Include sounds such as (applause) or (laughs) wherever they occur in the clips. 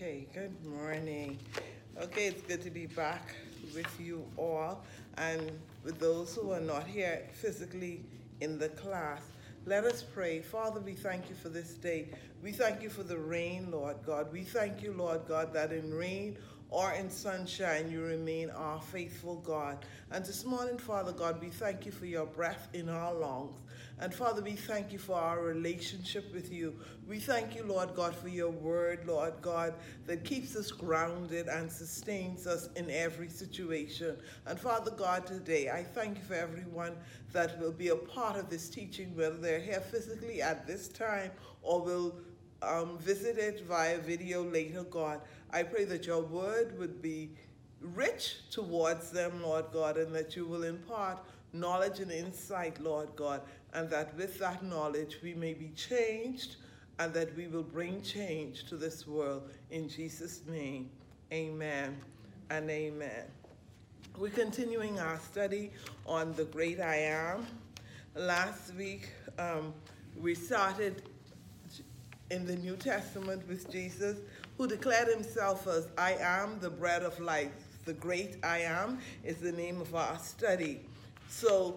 Okay, good morning. Okay, it's good to be back with you all and with those who are not here physically in the class. Let us pray. Father, we thank you for this day. We thank you for the rain, Lord God. We thank you, Lord God, that in rain or in sunshine, you remain our faithful God. And this morning, Father God, we thank you for your breath in our lungs. And Father, we thank you for our relationship with you. We thank you, Lord God, for your word, Lord God, that keeps us grounded and sustains us in every situation. And Father God, today, I thank you for everyone that will be a part of this teaching, whether they're here physically at this time or will um, visit it via video later, God. I pray that your word would be rich towards them, Lord God, and that you will impart knowledge and insight, Lord God, and that with that knowledge we may be changed and that we will bring change to this world. In Jesus' name, amen and amen. We're continuing our study on the great I am. Last week, um, we started in the New Testament with Jesus, who declared himself as I am the bread of life. The great I am is the name of our study. So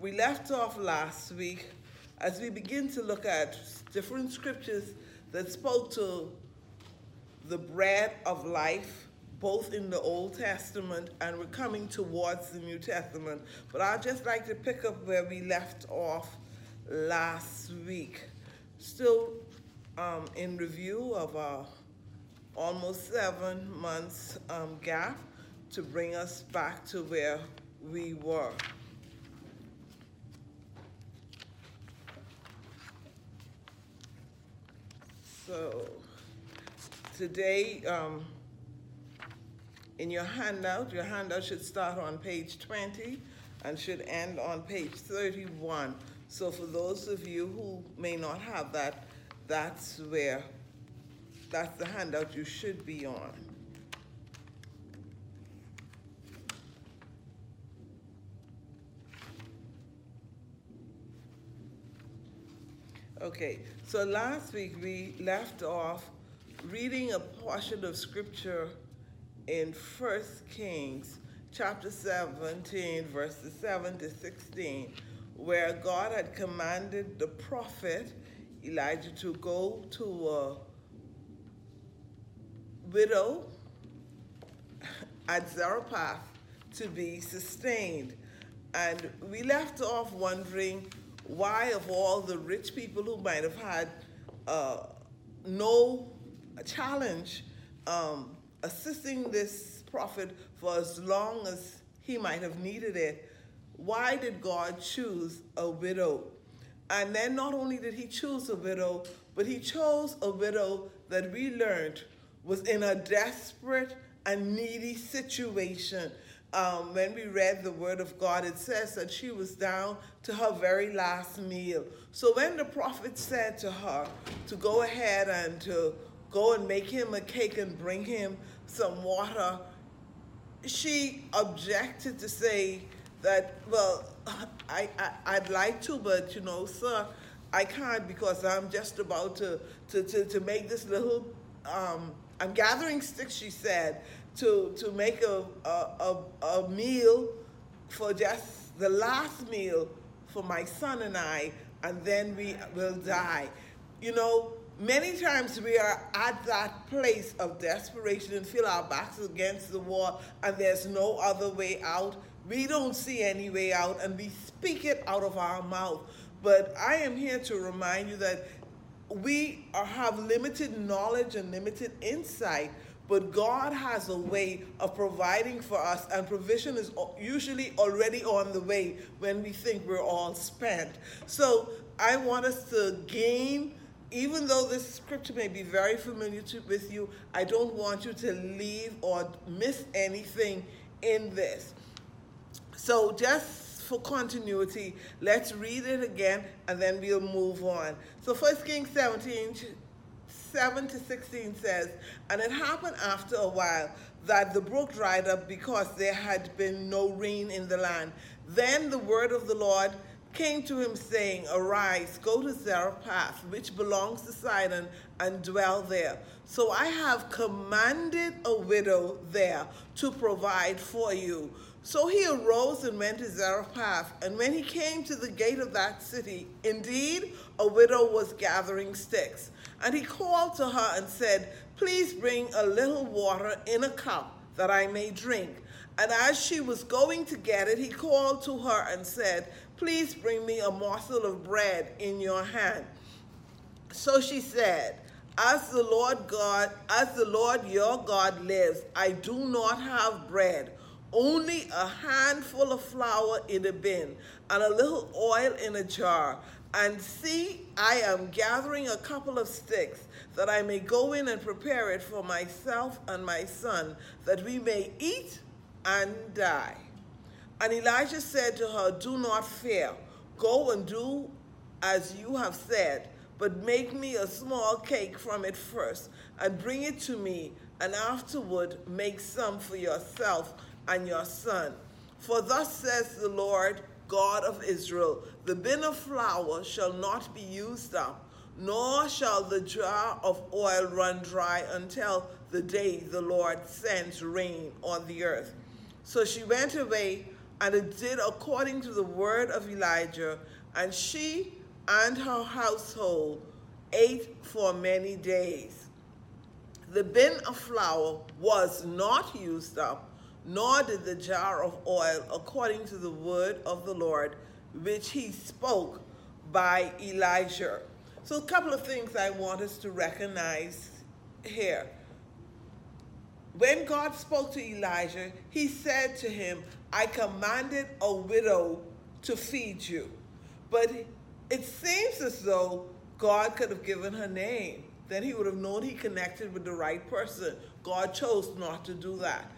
we left off last week as we begin to look at different scriptures that spoke to the bread of life, both in the Old Testament and we're coming towards the New Testament. But I'd just like to pick up where we left off last week. Still um, in review of our almost seven months um, gap to bring us back to where we were. So today, um, in your handout, your handout should start on page 20 and should end on page 31. So for those of you who may not have that, that's where, that's the handout you should be on. Okay, so last week we left off reading a portion of scripture in First Kings chapter 17, verses 7 to 16, where God had commanded the prophet Elijah to go to a widow at Zarephath to be sustained. And we left off wondering why, of all the rich people who might have had uh, no challenge um, assisting this prophet for as long as he might have needed it, why did God choose a widow? And then not only did he choose a widow, but he chose a widow that we learned was in a desperate and needy situation um, when we read the word of God, it says that she was down to her very last meal. So when the prophet said to her to go ahead and to go and make him a cake and bring him some water, she objected to say that, well, (laughs) I, I, would like to, but you know, sir, I can't because I'm just about to, to, to, to make this little, um, I'm gathering sticks, she said, to, to make a, a, a, a meal for just the last meal for my son and I, and then we will die. You know, many times we are at that place of desperation and feel our backs against the wall and there's no other way out. We don't see any way out and we speak it out of our mouth. But I am here to remind you that we are, have limited knowledge and limited insight but God has a way of providing for us, and provision is usually already on the way when we think we're all spent. So I want us to gain, even though this scripture may be very familiar to, with you, I don't want you to leave or miss anything in this. So just for continuity, let's read it again and then we'll move on. So First Kings 17, 7 to 16 says, And it happened after a while that the brook dried up because there had been no rain in the land. Then the word of the Lord came to him, saying, Arise, go to Zarephath, which belongs to Sidon, and dwell there. So I have commanded a widow there to provide for you. So he arose and went to Zarephath, and when he came to the gate of that city, indeed a widow was gathering sticks. And he called to her and said, Please bring a little water in a cup that I may drink. And as she was going to get it, he called to her and said, Please bring me a morsel of bread in your hand. So she said, As the Lord God, as the Lord your God lives, I do not have bread, only a handful of flour in a bin and a little oil in a jar. And see, I am gathering a couple of sticks that I may go in and prepare it for myself and my son, that we may eat and die. And Elijah said to her, Do not fear. Go and do as you have said, but make me a small cake from it first, and bring it to me, and afterward make some for yourself and your son. For thus says the Lord God of Israel The bin of flour shall not be used up, nor shall the jar of oil run dry until the day the Lord sends rain on the earth. So she went away and it did according to the word of Elijah, and she and her household ate for many days. The bin of flour was not used up, nor did the jar of oil, according to the word of the Lord, which he spoke by Elijah. So, a couple of things I want us to recognize here. When God spoke to Elijah, he said to him, I commanded a widow to feed you. But it seems as though God could have given her name. Then he would have known he connected with the right person. God chose not to do that.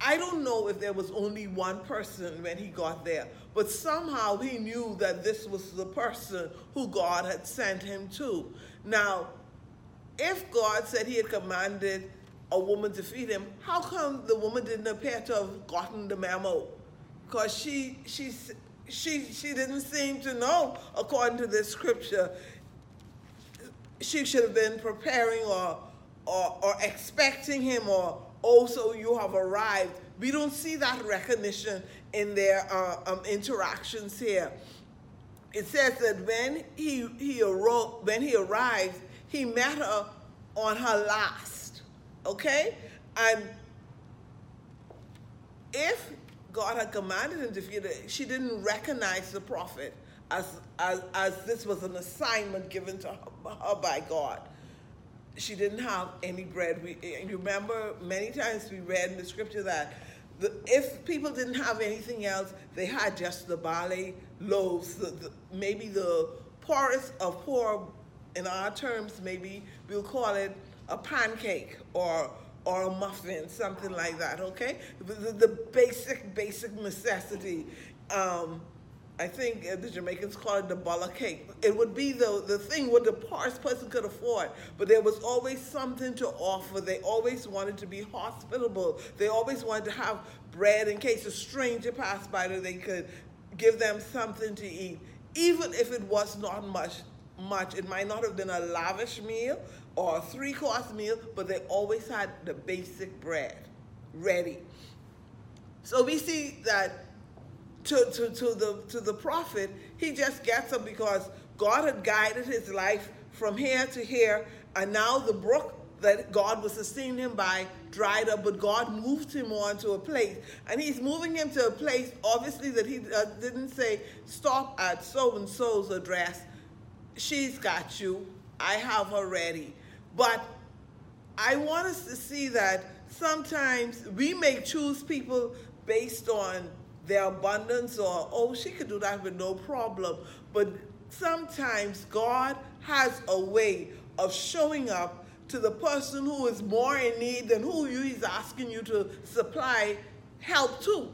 I don't know if there was only one person when he got there, but somehow he knew that this was the person who God had sent him to. Now, if God said he had commanded a woman to feed him, how come the woman didn't appear to have gotten the memo? Because she, she, she, she didn't seem to know, according to this scripture. She should have been preparing or, or, or expecting him or, oh, so you have arrived. We don't see that recognition in their uh, um, interactions here. It says that when he, he, arose, when he arrived, he met her on her last Okay? And if God had commanded him to feed her, she didn't recognize the prophet as, as, as this was an assignment given to her by God. She didn't have any bread. We, you remember many times we read in the scripture that the, if people didn't have anything else, they had just the barley loaves, the, the, maybe the poorest of poor, in our terms, maybe we'll call it a pancake or or a muffin, something like that, okay? The, the basic, basic necessity. Um, I think uh, the Jamaicans call it the bulla cake. It would be the, the thing what the poorest person could afford, but there was always something to offer. They always wanted to be hospitable. They always wanted to have bread in case a stranger passed by that they could give them something to eat, even if it was not much. Much. It might not have been a lavish meal, or a three course meal, but they always had the basic bread ready. So we see that to, to, to, the, to the prophet, he just gets up because God had guided his life from here to here, and now the brook that God was sustaining him by dried up, but God moved him on to a place. And he's moving him to a place, obviously, that he uh, didn't say, stop at so and so's address. She's got you. I have her ready. But I want us to see that sometimes we may choose people based on their abundance or, oh, she could do that with no problem. But sometimes God has a way of showing up to the person who is more in need than who you. he's asking you to supply help to.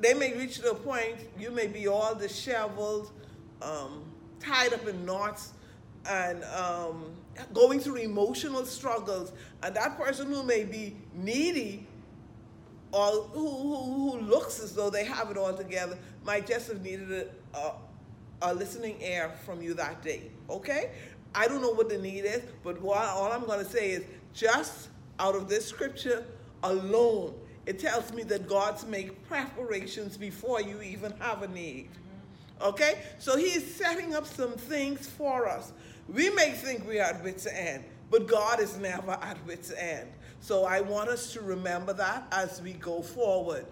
They may reach the point, you may be all disheveled, um, tied up in knots, and um, going through emotional struggles, and that person who may be needy or who, who, who looks as though they have it all together might just have needed a, a, a listening ear from you that day. Okay? I don't know what the need is, but what, all I'm going to say is just out of this scripture alone, it tells me that God's make preparations before you even have a need. Okay? So he's setting up some things for us. We may think we are at wit's end, but God is never at wit's end. So I want us to remember that as we go forward.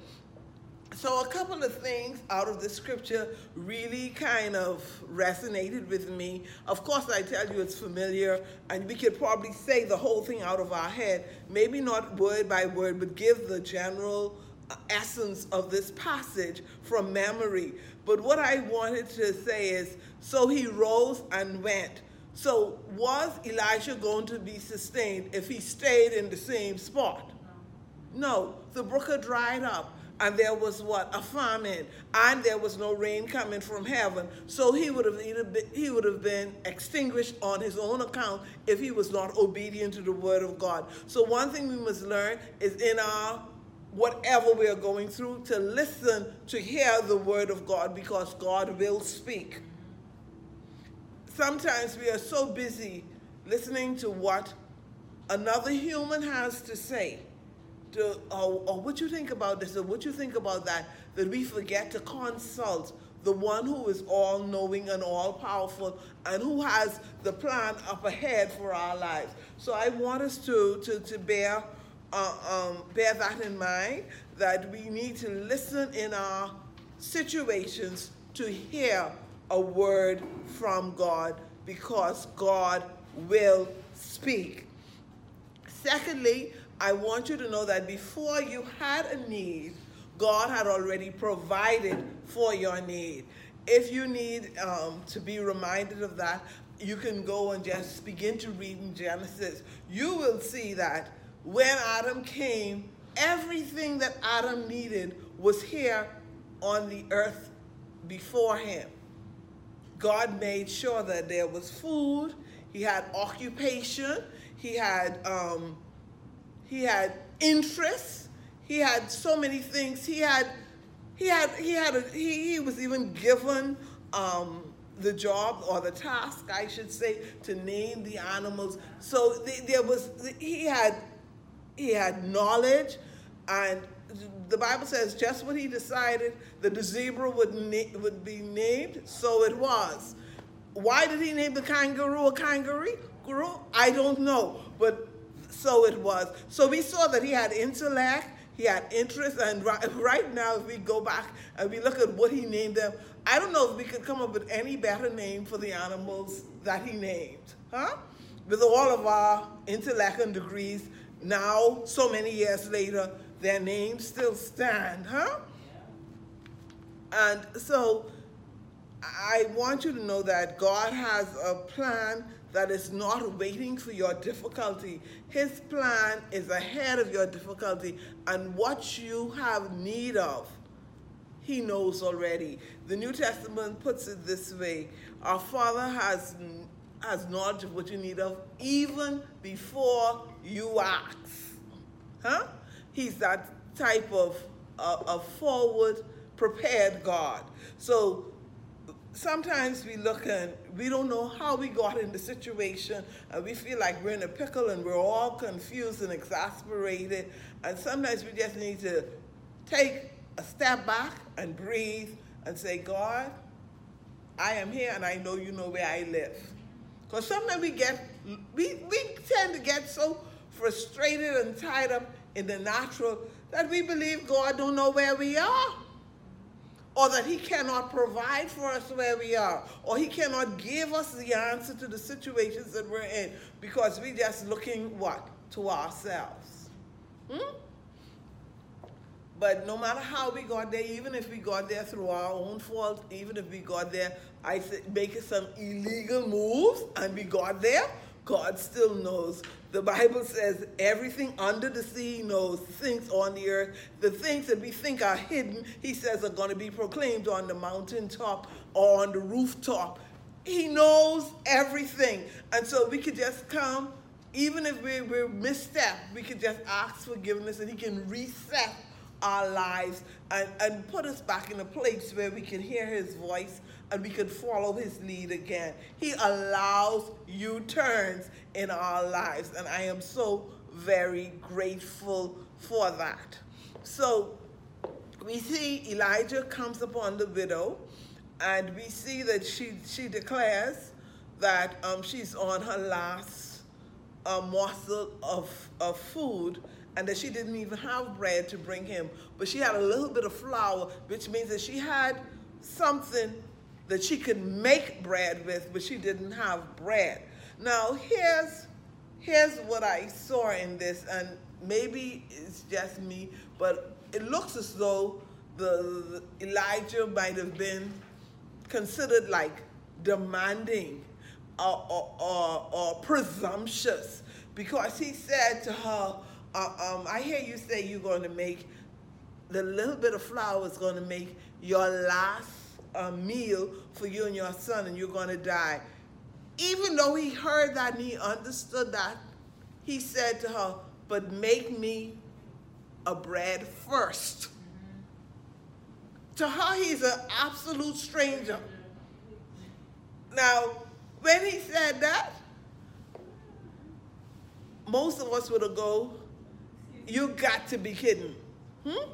So a couple of things out of the scripture really kind of resonated with me. Of course, I tell you it's familiar, and we could probably say the whole thing out of our head, maybe not word by word, but give the general uh, essence of this passage from memory. But what I wanted to say is, so he rose and went. So was Elijah going to be sustained if he stayed in the same spot? No, the brook had dried up and there was what? A famine and there was no rain coming from heaven. So he would have been, he would have been extinguished on his own account if he was not obedient to the word of god. So one thing we must learn is in our whatever we are going through to listen to hear the word of god because god will speak sometimes we are so busy listening to what another human has to say to, or, or what you think about this or what you think about that, that we forget to consult the one who is all knowing and all powerful and who has the plan up ahead for our lives. So I want us to, to, to bear, uh, um, bear that in mind that we need to listen in our situations to hear a word from God because God will speak. Secondly, I want you to know that before you had a need, God had already provided for your need. If you need um, to be reminded of that, you can go and just begin to read in Genesis. You will see that when Adam came, everything that Adam needed was here on the earth before him. God made sure that there was food, he had occupation, he had um, he had interests, he had so many things. He had he had he had a, he, he was even given um, the job or the task, I should say, to name the animals. So there was he had he had knowledge, and the Bible says just what he decided the zebra would, na- would be named, so it was. Why did he name the kangaroo a kangaroo? I don't know, but so it was. So we saw that he had intellect, he had interest, and right, (laughs) right now, if we go back and we look at what he named them, I don't know if we could come up with any better name for the animals that he named, huh? With all of our intellect and degrees, now, so many years later, their names still stand, huh? And so I want you to know that God has a plan that is not waiting for your difficulty. His plan is ahead of your difficulty, and what you have need of, He knows already. The New Testament puts it this way Our Father has, has knowledge of what you need of even before you ask. Huh? He's that type of a forward, prepared God. So sometimes we look and we don't know how we got in the situation and we feel like we're in a pickle and we're all confused and exasperated and sometimes we just need to take a step back and breathe and say god i am here and i know you know where i live because sometimes we get we, we tend to get so frustrated and tied up in the natural that we believe god don't know where we are or that he cannot provide for us where we are, or he cannot give us the answer to the situations that we're in because we're just looking what? To ourselves. Hmm? But no matter how we got there, even if we got there through our own fault, even if we got there, I said making some illegal moves and we got there, God still knows. The Bible says everything under the sea knows, things on the earth, the things that we think are hidden, he says are going to be proclaimed on the mountaintop or on the rooftop. He knows everything. And so we could just come, even if we, we're misstep, we could just ask forgiveness and he can reset our lives and, and put us back in a place where we can hear his voice and we can follow his lead again. He allows U turns in our lives, and I am so very grateful for that. So we see Elijah comes upon the widow, and we see that she, she declares that um, she's on her last uh, morsel of, of food and that she didn't even have bread to bring him, but she had a little bit of flour, which means that she had something that she could make bread with, but she didn't have bread. Now, here's, here's what I saw in this, and maybe it's just me, but it looks as though the, the Elijah might have been considered like demanding or, or, or, or presumptuous because he said to her, uh, um, I hear you say you're going to make the little bit of flour is going to make your last uh, meal for you and your son, and you're going to die. Even though he heard that and he understood that, he said to her, But make me a bread 1st To her, he's an absolute stranger. Now, when he said that, most of us would have go, you got to be kidding. Hmm?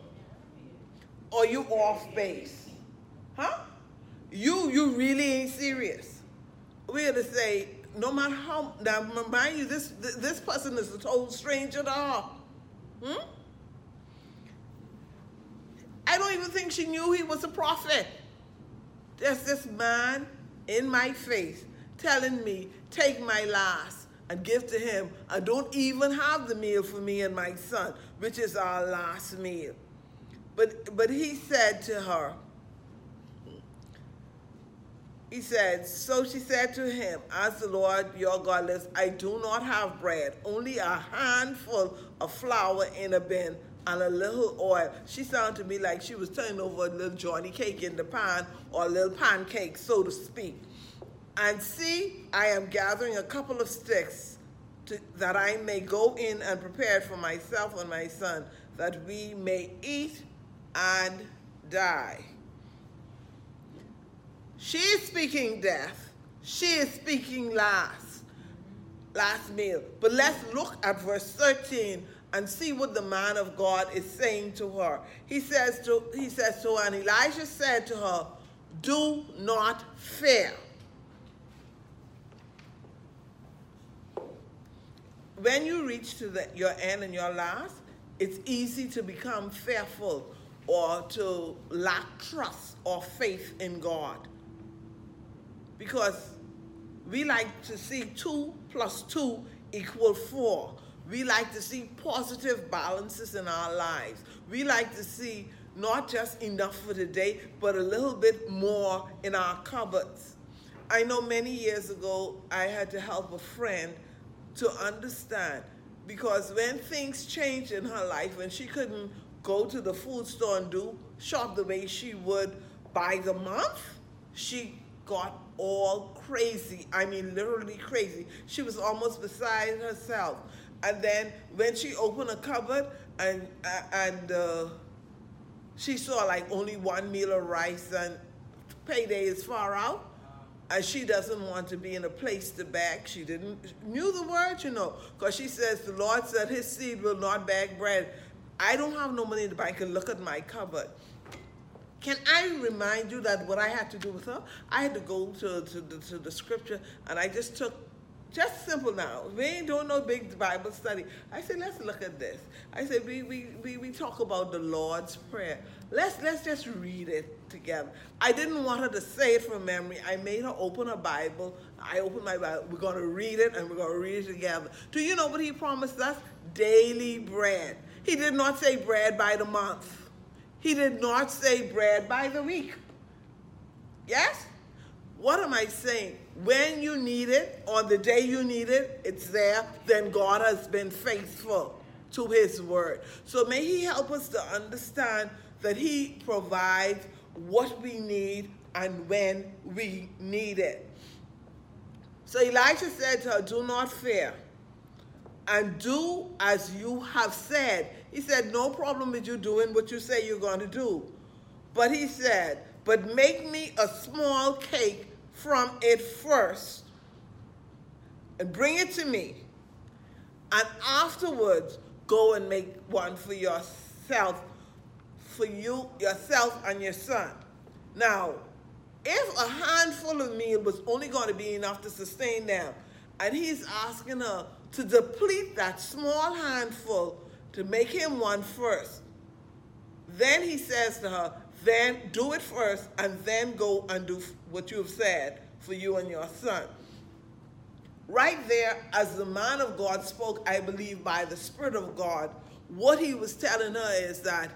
Or you off base. Huh? You you really ain't serious. We're to say, no matter how now mind you, this this person is a total stranger to her. Hmm? I don't even think she knew he was a prophet. There's this man in my face telling me, take my last and give to him. I don't even have the meal for me and my son, which is our last meal. But, but he said to her, he said, So she said to him, As the Lord your God lives, I do not have bread, only a handful of flour in a bin and a little oil. She sounded to me like she was turning over a little johnny cake in the pan or a little pancake, so to speak. And see, I am gathering a couple of sticks to, that I may go in and prepare for myself and my son, that we may eat and die. She is speaking death. She is speaking last, last meal. But let's look at verse 13 and see what the man of God is saying to her. He says to he says to her, and Elijah said to her, Do not fear. when you reach to the, your end and your last, it's easy to become fearful or to lack trust or faith in God. Because we like to see two plus two equal four. We like to see positive balances in our lives. We like to see not just enough for today, but a little bit more in our cupboards. I know many years ago I had to help a friend to understand because when things changed in her life, when she couldn't go to the food store and do shop the way she would by the month, she got all crazy. I mean, literally crazy. She was almost beside herself. And then when she opened a cupboard and uh, and uh, she saw like only one meal of rice and payday is far out, and she doesn't want to be in a place to beg. She didn't knew the word, you know, because she says the Lord said His seed will not beg bread. I don't have no money in the bank and look at my cupboard. Can I remind you that what I had to do with her? I had to go to, to, the, to the scripture and I just took just simple now. We ain't doing no big Bible study. I said, let's look at this. I said, we, we, we, we talk about the Lord's Prayer. Let's, let's just read it together. I didn't want her to say it from memory. I made her open a Bible. I opened my Bible. We're going to read it and we're going to read it together. Do you know what he promised us? Daily bread. He did not say bread by the month. He did not say bread by the week. Yes? What am I saying? When you need it, on the day you need it, it's there, then God has been faithful to his word. So may he help us to understand that he provides what we need and when we need it. So Elijah said to her, Do not fear. and do as you have said. He said, No problem with you doing what you say you're going to do. But he said, But make me a small cake from it first and bring it to me. And afterwards, go and make one for yourself, for you, yourself and your son. Now, if a handful of meal was only going to be enough to sustain them, and he's asking her to deplete that small handful to make him one first, then he says to her, then do it first, and then go and do what you have said for you and your son. Right there, as the man of God spoke, I believe by the Spirit of God, what he was telling her is that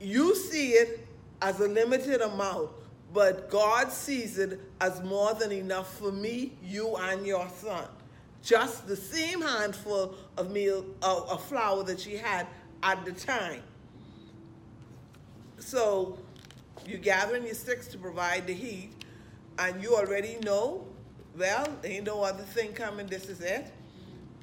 you see it as a limited amount, but God sees it as more than enough for me, you, and your son. Just the same handful of meal of, flour that she had at the time. So you're gathering your sticks to provide the heat, and you already know, well, ain't no other thing coming, this is it.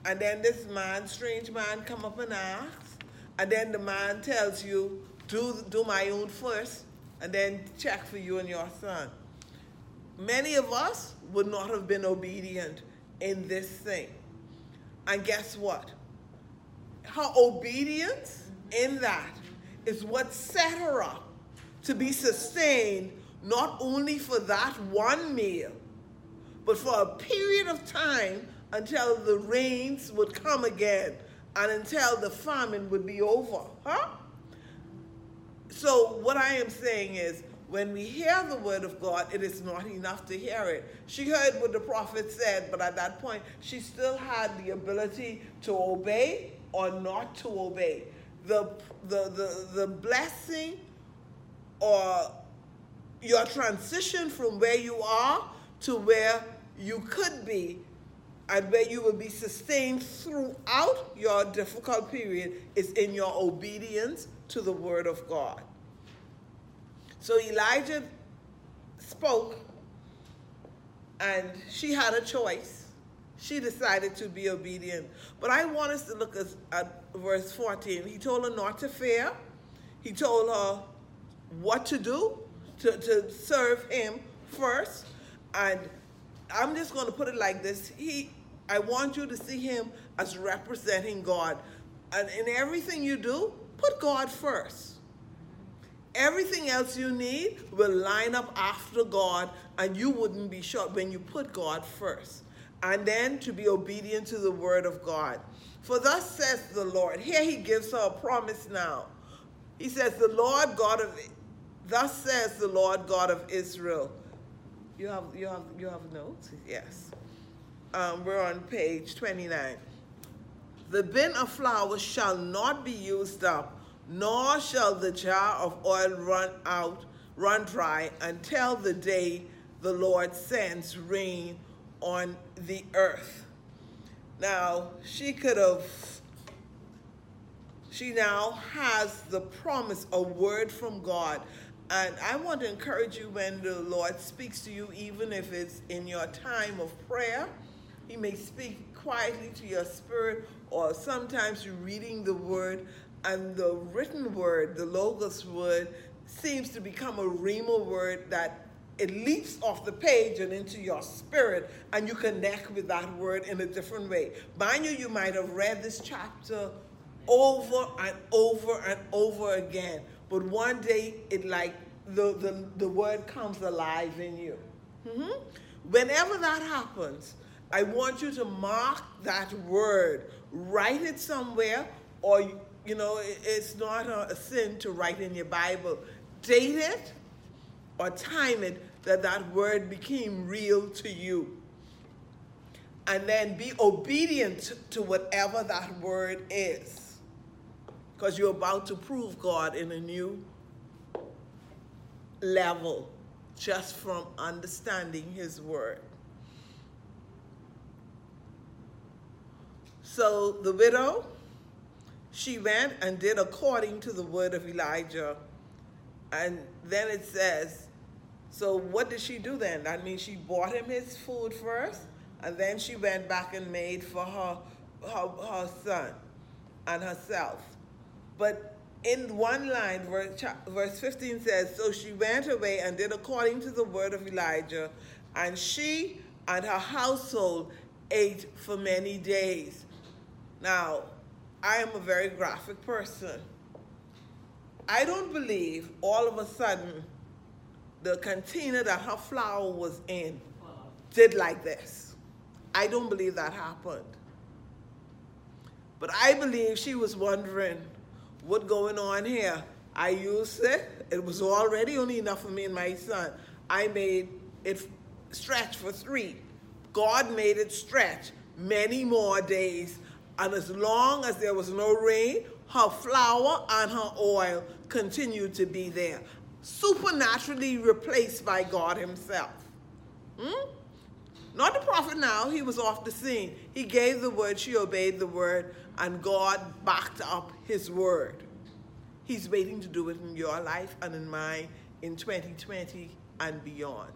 And then this man, strange man, come up and asks, and then the man tells you, do, do my own first, and then check for you and your son. Many of us would not have been obedient in this thing. And guess what? Her obedience in that is what set her up to be sustained not only for that one meal, but for a period of time until the rains would come again and until the famine would be over. Huh? So, what I am saying is, when we hear the word of God, it is not enough to hear it. She heard what the prophet said, but at that point, she still had the ability to obey or not to obey. The, the, the, the blessing or your transition from where you are to where you could be and where you will be sustained throughout your difficult period is in your obedience to the word of God. So Elijah spoke, and she had a choice. She decided to be obedient. But I want us to look at, at verse 14. He told her not to fear. He told her what to do to, to serve him first. And I'm just going to put it like this. He, I want you to see him as representing God. And in everything you do, put God first. Everything else you need will line up after God, and you wouldn't be short when you put God first. And then to be obedient to the word of God. For thus says the Lord. Here he gives her a promise now. He says, The Lord God of thus says the Lord God of Israel. You have you have you have notes? Yes. Um, we're on page 29. The bin of flour shall not be used up nor shall the jar of oil run out, run dry until the day the Lord sends rain on the earth. Now, she could have, she now has the promise, a word from God. And I want to encourage you when the Lord speaks to you, even if it's in your time of prayer, He may speak quietly to your spirit, or sometimes you're reading the word and the written word, the logos word, seems to become a rhema word that it leaps off the page and into your spirit, and you connect with that word in a different way. Mind you, you might have read this chapter over and over and over again, but one day it like the, the, the word comes alive in you. Mm-hmm. Whenever that happens, I want you to mark that word, write it somewhere, or you know, it's not a, sin to write in your Bible. Date it or time it that that word became real to you. And then be obedient to whatever that word is. Because you're about to prove God in a new level just from understanding His word. So the widow she went and did according to the word of Elijah. And then it says, so what did she do then? That means she bought him his food first, and then she went back and made for her her, her son and herself. But in one line, verse, verse 15 says, So she went away and did according to the word of Elijah, and she and her household ate for many days. Now, I am a very graphic person. I don't believe all of a sudden the container that her flour was in did like this. I don't believe that happened. But I believe she was wondering what going on here. I used it. It was already only enough for me and my son. I made it stretch for three. God made it stretch many more days. And as long as there was no rain, her flour and her oil continued to be there, supernaturally replaced by God Himself. Hmm? Not the prophet now, he was off the scene. He gave the word, she obeyed the word, and God backed up his word. He's waiting to do it in your life and in mine in 2020 and beyond.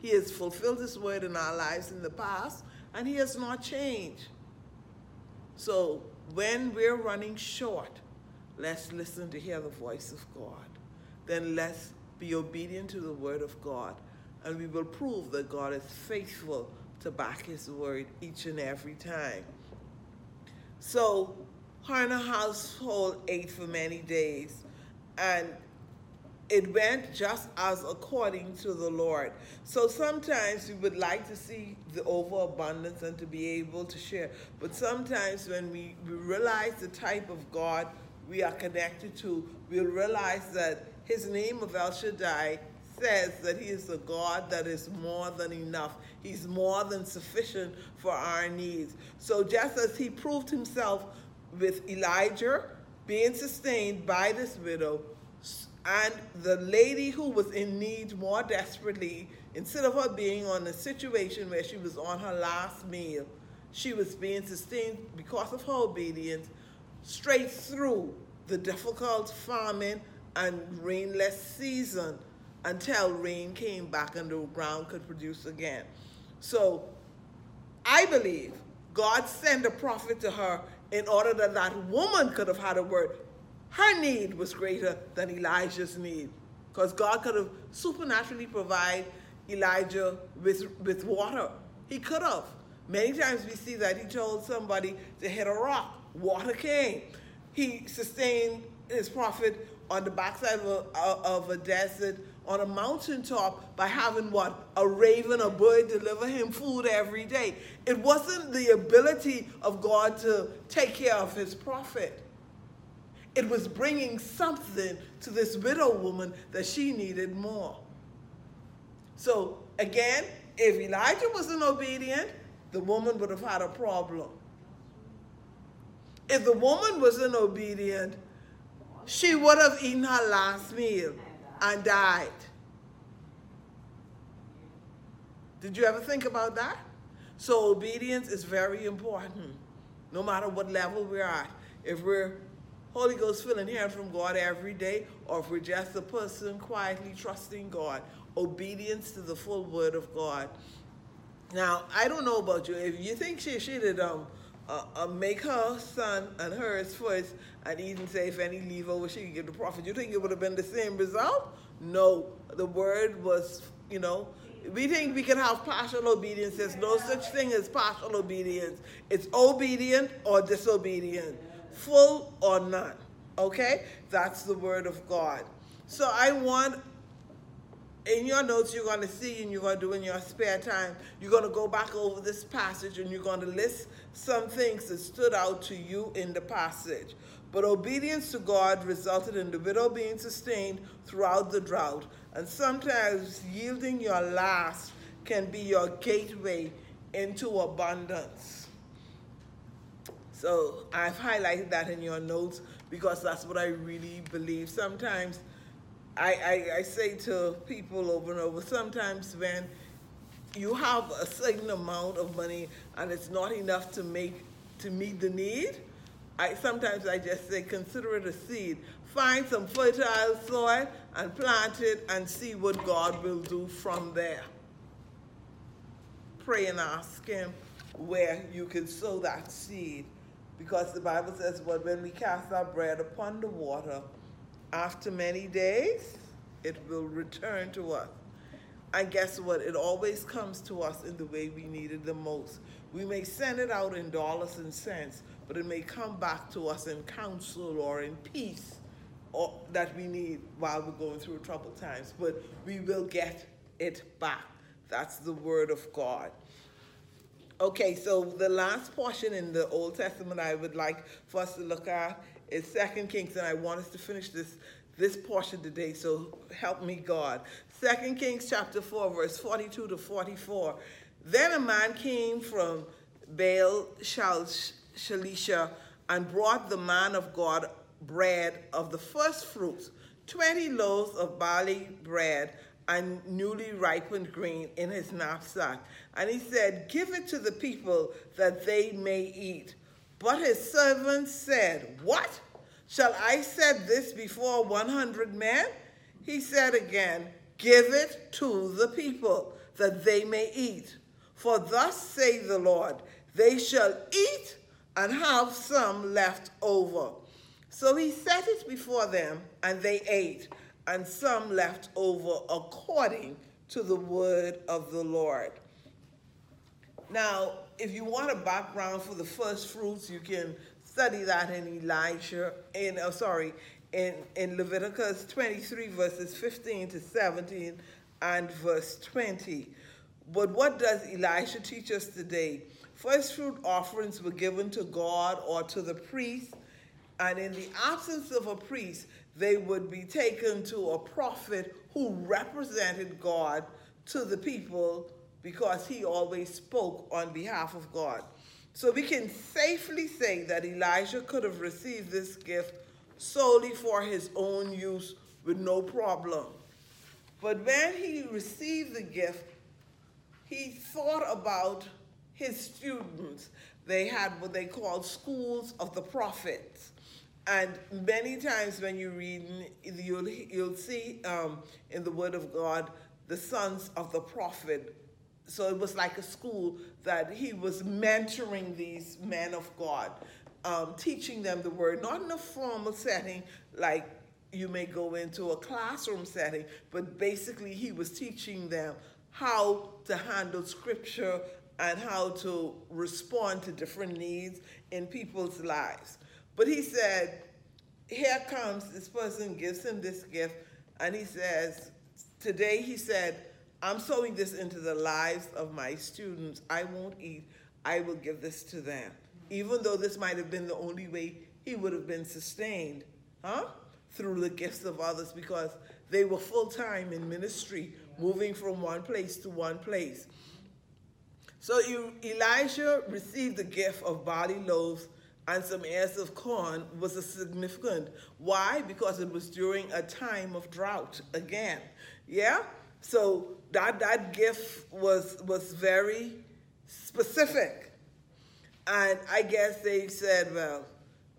He has fulfilled his word in our lives in the past, and he has not changed. So when we're running short, let's listen to hear the voice of God. Then let's be obedient to the word of God, and we will prove that God is faithful to back his word each and every time. So her household ate for many days, and it went just as according to the Lord. So sometimes we would like to see the overabundance and to be able to share. But sometimes when we, we realize the type of God we are connected to, we'll realize that his name of El Shaddai says that he is a God that is more than enough. He's more than sufficient for our needs. So just as he proved himself with Elijah being sustained by this widow, and the lady who was in need more desperately, instead of her being on a situation where she was on her last meal, she was being sustained because of her obedience straight through the difficult farming and rainless season until rain came back and the ground could produce again. So I believe God sent a prophet to her in order that that woman could have had a word her need was greater than Elijah's need because God could have supernaturally provided Elijah with, with water. He could have. Many times we see that he told somebody to hit a rock, water came. He sustained his prophet on the backside of a, uh, of a desert on a mountaintop by having what? A raven, a bird deliver him food every day. It wasn't the ability of God to take care of his prophet it was bringing something to this widow woman that she needed more. So again, if Elijah wasn't obedient, the woman would have had a problem. If the woman wasn't obedient, she would have eaten her last meal and died. Did you ever think about that? So obedience is very important, no matter what level we're at. If we're Holy Ghost feeling hearing from God every day, or if we're just a person quietly trusting God, obedience to the full word of God. Now, I don't know about you. If you think she should um, uh, uh, make her son and hers first, and even say if any leave over, she give the prophet. You think it would have been the same result? No. The word was, you know, we think we can have partial obedience. There's no such thing as partial obedience. It's obedient or disobedient full or none. Okay? That's the word of God. So I want in your notes you're going to see and you're going to do in your spare time, you're going to go back over this passage and you're going to list some things that stood out to you in the passage. But obedience to God resulted in the widow being sustained throughout the drought. And sometimes yielding your last can be your gateway into abundance. So I've highlighted that in your notes because that's what I really believe. Sometimes I, I, I say to people over and over, sometimes when you have a certain amount of money and it's not enough to make to meet the need, I sometimes I just say consider it a seed. Find some fertile soil and plant it and see what God will do from there. Pray and ask him where you can sow that seed. Because the Bible says, well, when we cast our bread upon the water, after many days, it will return to us. And guess what? It always comes to us in the way we need it the most. We may send it out in dollars and cents, but it may come back to us in counsel or in peace or, that we need while we're going through troubled times. But we will get it back. That's the word of God. Okay, so the last portion in the Old Testament I would like for us to look at is Second Kings, and I want us to finish this this portion today. So help me, God. Second Kings chapter four, verse forty-two to forty-four. Then a man came from Baal Shalisha and brought the man of God bread of the first fruits, twenty loaves of barley bread and newly ripened grain in his knapsack. And he said, Give it to the people that they may eat. But his servants said, What? Shall I set this before 100 men? He said again, Give it to the people that they may eat. For thus say the Lord, they shall eat and have some left over. So he set it before them, and they ate and some left over according to the word of the Lord. Now, if you want a background for the first fruits, you can study that in Elijah, in oh, sorry, in, in Leviticus 23, verses 15 to 17 and verse 20. But what does Elisha teach us today? First fruit offerings were given to God or to the priest, and in the absence of a priest, they would be taken to a prophet who represented God to the people because he always spoke on behalf of God. So we can safely say that Elijah could have received this gift solely for his own use with no problem. But when he received the gift, he thought about his students. They had what they called schools of the prophets. And many times when you read, you'll, you'll see um, in the Word of God the sons of the prophet. So it was like a school that he was mentoring these men of God, um, teaching them the Word, not in a formal setting like you may go into a classroom setting, but basically he was teaching them how to handle Scripture and how to respond to different needs in people's lives. But he said, here comes this person, gives him this gift, and he says, today he said, I'm sowing this into the lives of my students. I won't eat. I will give this to them. Even though this might have been the only way he would have been sustained, huh? Through the gifts of others because they were full time in ministry, moving from one place to one place. So Elijah received the gift of barley loaves and some ears of corn was a significant. Why? Because it was during a time of drought again. Yeah? So that that gift was was very specific. And I guess they said, well,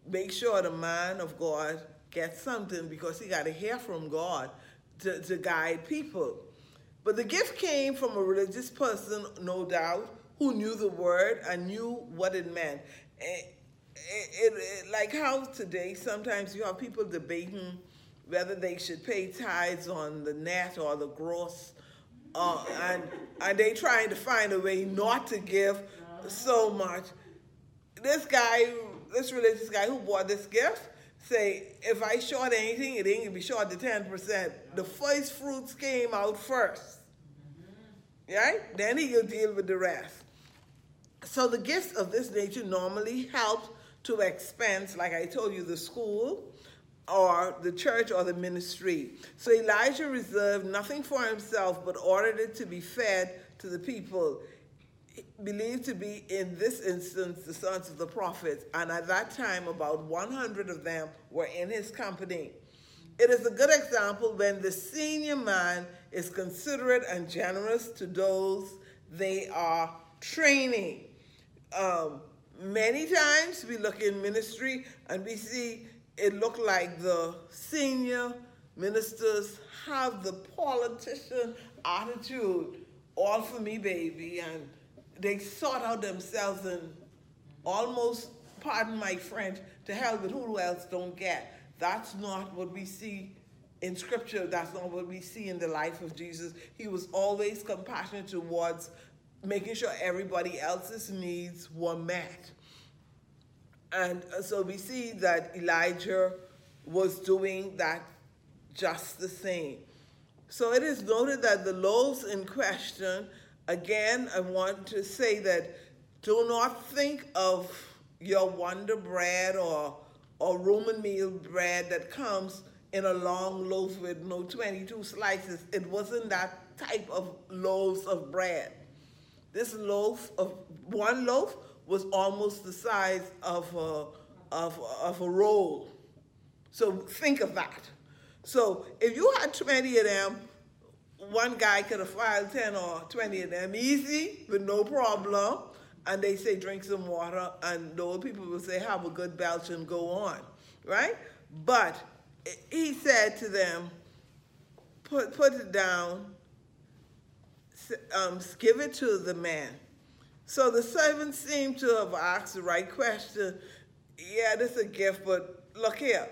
make sure the man of God gets something because he got to hear from God to, to guide people. But the gift came from a religious person, no doubt, who knew the word and knew what it meant. Eh, It, it, like how today sometimes you have people debating whether they should pay tithes on the net or the gross, uh, and and they trying to find a way not to give so much. This guy, this religious guy who bought this gift, say if I short anything, it ain't gonna be short to ten percent. The first fruits came out first, right? Then he'll deal with the rest. So the gifts of this nature normally help to expense, like I told you, the school or the church or the ministry. So Elijah reserved nothing for himself, but ordered it to be fed to the people, believed to be, in this instance, the sons of the prophets. And at that time, about 100 of them were in his company. It is a good example when the senior man is considerate and generous to those they are training. Um, Many times we look in ministry and we see it look like the senior ministers have the politician attitude, all for me, baby, and they sought out themselves and almost, pardon my French, to hell with who else don't get. That's not what we see in scripture. That's not what we see in the life of Jesus. He was always compassionate towards making sure everybody else's needs were met. And uh, so we see that Elijah was doing that just the same. So it is noted that the loaves in question, again, I want to say that do not think of your Wonder Bread or, or Roman meal bread that comes in a long loaf with no 22 slices. It wasn't that type of loaves of bread. This loaf of one loaf was almost the size of a, of, of a roll. So think of that. So if you had 20 of them, one guy could have filed 10 or 20 of them easy with no problem. And they say drink some water, and the old people will say have a good belch and go on, right? But he said to them, put, put it down, um, give it to the man. So the servant seemed to have asked the right question. Yeah, this is a gift, but look here.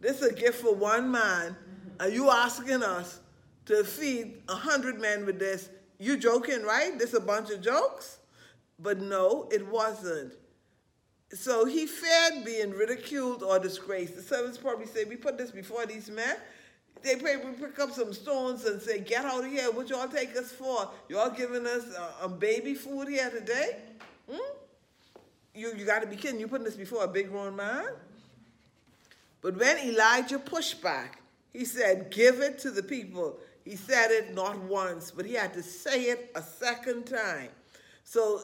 This is a gift for one man. Are you asking us to feed a hundred men with this? You joking, right? This a bunch of jokes? But no, it wasn't. So he feared being ridiculed or disgraced. The servants probably said, we put this before these men. They probably pick up some stones and say, get out of here. What y'all take us for? Y'all giving us a, baby food here today? Hmm? You, you got to be kidding. You putting this before a big grown man? But when Elijah pushed back, he said, give it to the people. He said it not once, but he had to say it a second time. So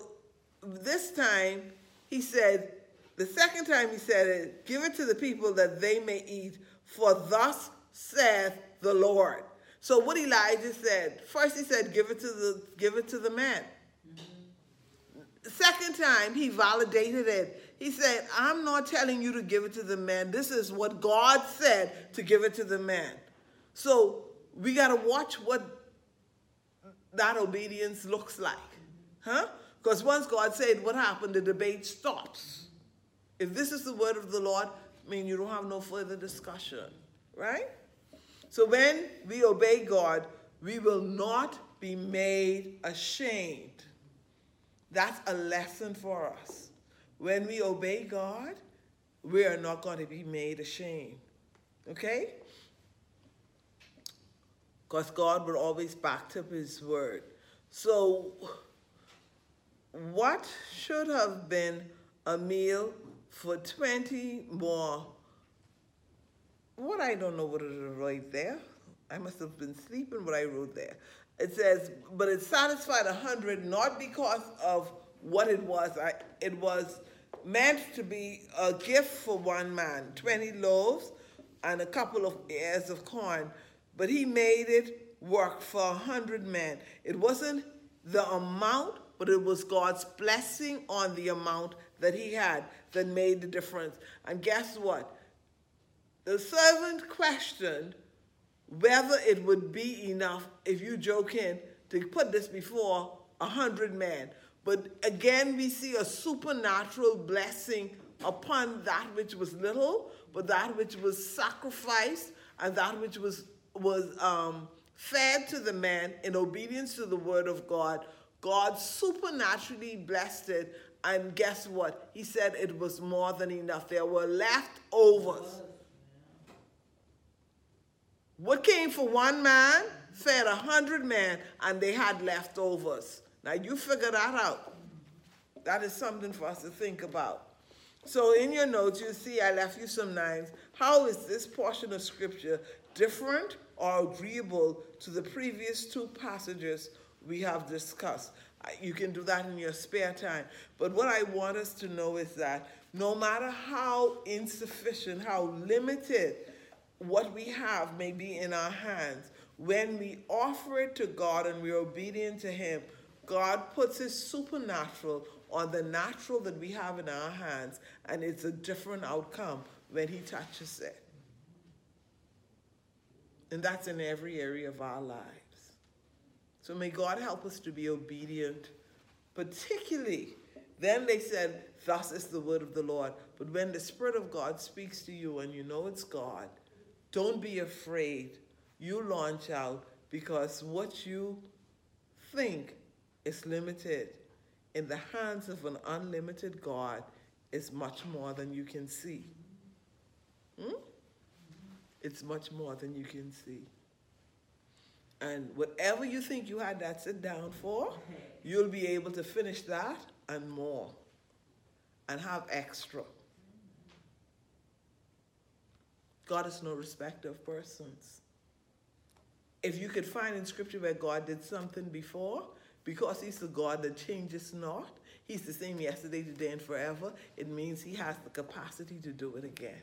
this time, he said, the second time he said it, give it to the people that they may eat, for thus saith the Lord. So what Elijah said, first he said, give it to the give it to the man. Second time he validated it. He said, I'm not telling you to give it to the man. This is what God said to give it to the man. So we got to watch what that obedience looks like. Huh? Because once God said what happened, the debate stops. If this is the word of the Lord, I mean, you don't have no further discussion, right? So when we obey God, we will not be made ashamed. That's a lesson for us. When we obey God, we are not going to be made ashamed. Okay? Because God will always back up his word. So, what should have been a meal for 20 more. What I don't know what it is right there. I must have been sleeping what I wrote there. It says, but it satisfied a hundred not because of what it was. I, it was meant to be a gift for one man, 20 loaves and a couple of ears of corn. But he made it work for a hundred men. It wasn't the amount, but it was God's blessing on the amount that he had that made the difference. And guess what? The servant questioned whether it would be enough, if you joke in, to put this before a hundred men. But again, we see a supernatural blessing upon that which was little, but that which was sacrificed and that which was was um, fed to the man in obedience to the word of God. God supernaturally blessed it and guess what? He said it was more than enough. There were leftovers. What came for one man fed a hundred men, and they had leftovers. Now you figure that out. That is something for us to think about. So in your notes, you see I left you some names. How is this portion of scripture different or agreeable to the previous two passages we have discussed? You can do that in your spare time. But what I want us to know is that no matter how insufficient, how limited what we have may be in our hands, when we offer it to God and we're obedient to Him, God puts His supernatural on the natural that we have in our hands, and it's a different outcome when He touches it. And that's in every area of our lives. So may God help us to be obedient particularly, then they said, Thus is the word of the Lord. But when the Spirit of God speaks to you and you know it's God, don't be afraid. You launch out because what you think is limited in the hands of an unlimited God is much more than you can see. Hmm? It's much more than you can see. And whatever you think you had that sit down for, you'll be able to finish that and more and have extra. God is no respecter of persons. If you could find in scripture where God did something before, because he's the God that changes not, he's the same yesterday, today, and forever, it means he has the capacity to do it again.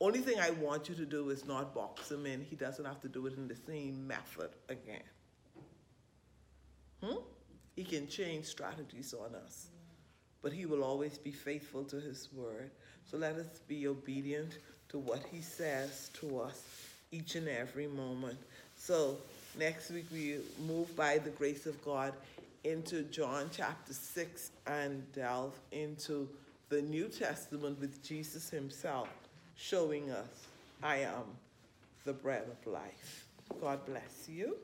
Only thing I want you to do is not box him in. He doesn't have to do it in the same method again. Hmm? He can change strategies on us, but he will always be faithful to his word. So let us be obedient to what he says to us each and every moment. So next week we move by the grace of God into John chapter 6 and delve into the New Testament with Jesus himself showing us, I am the bread of life. God bless you.